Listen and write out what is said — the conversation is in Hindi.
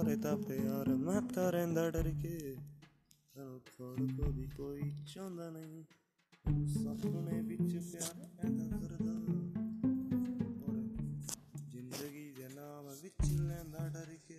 करता रहता प्यार महकता तो रहता डर के। घर को भी कोई चाहता नहीं। सपने बिच प्यार पैदा करदा। ज़िंदगी दे नाम बिच लैंदा डर के।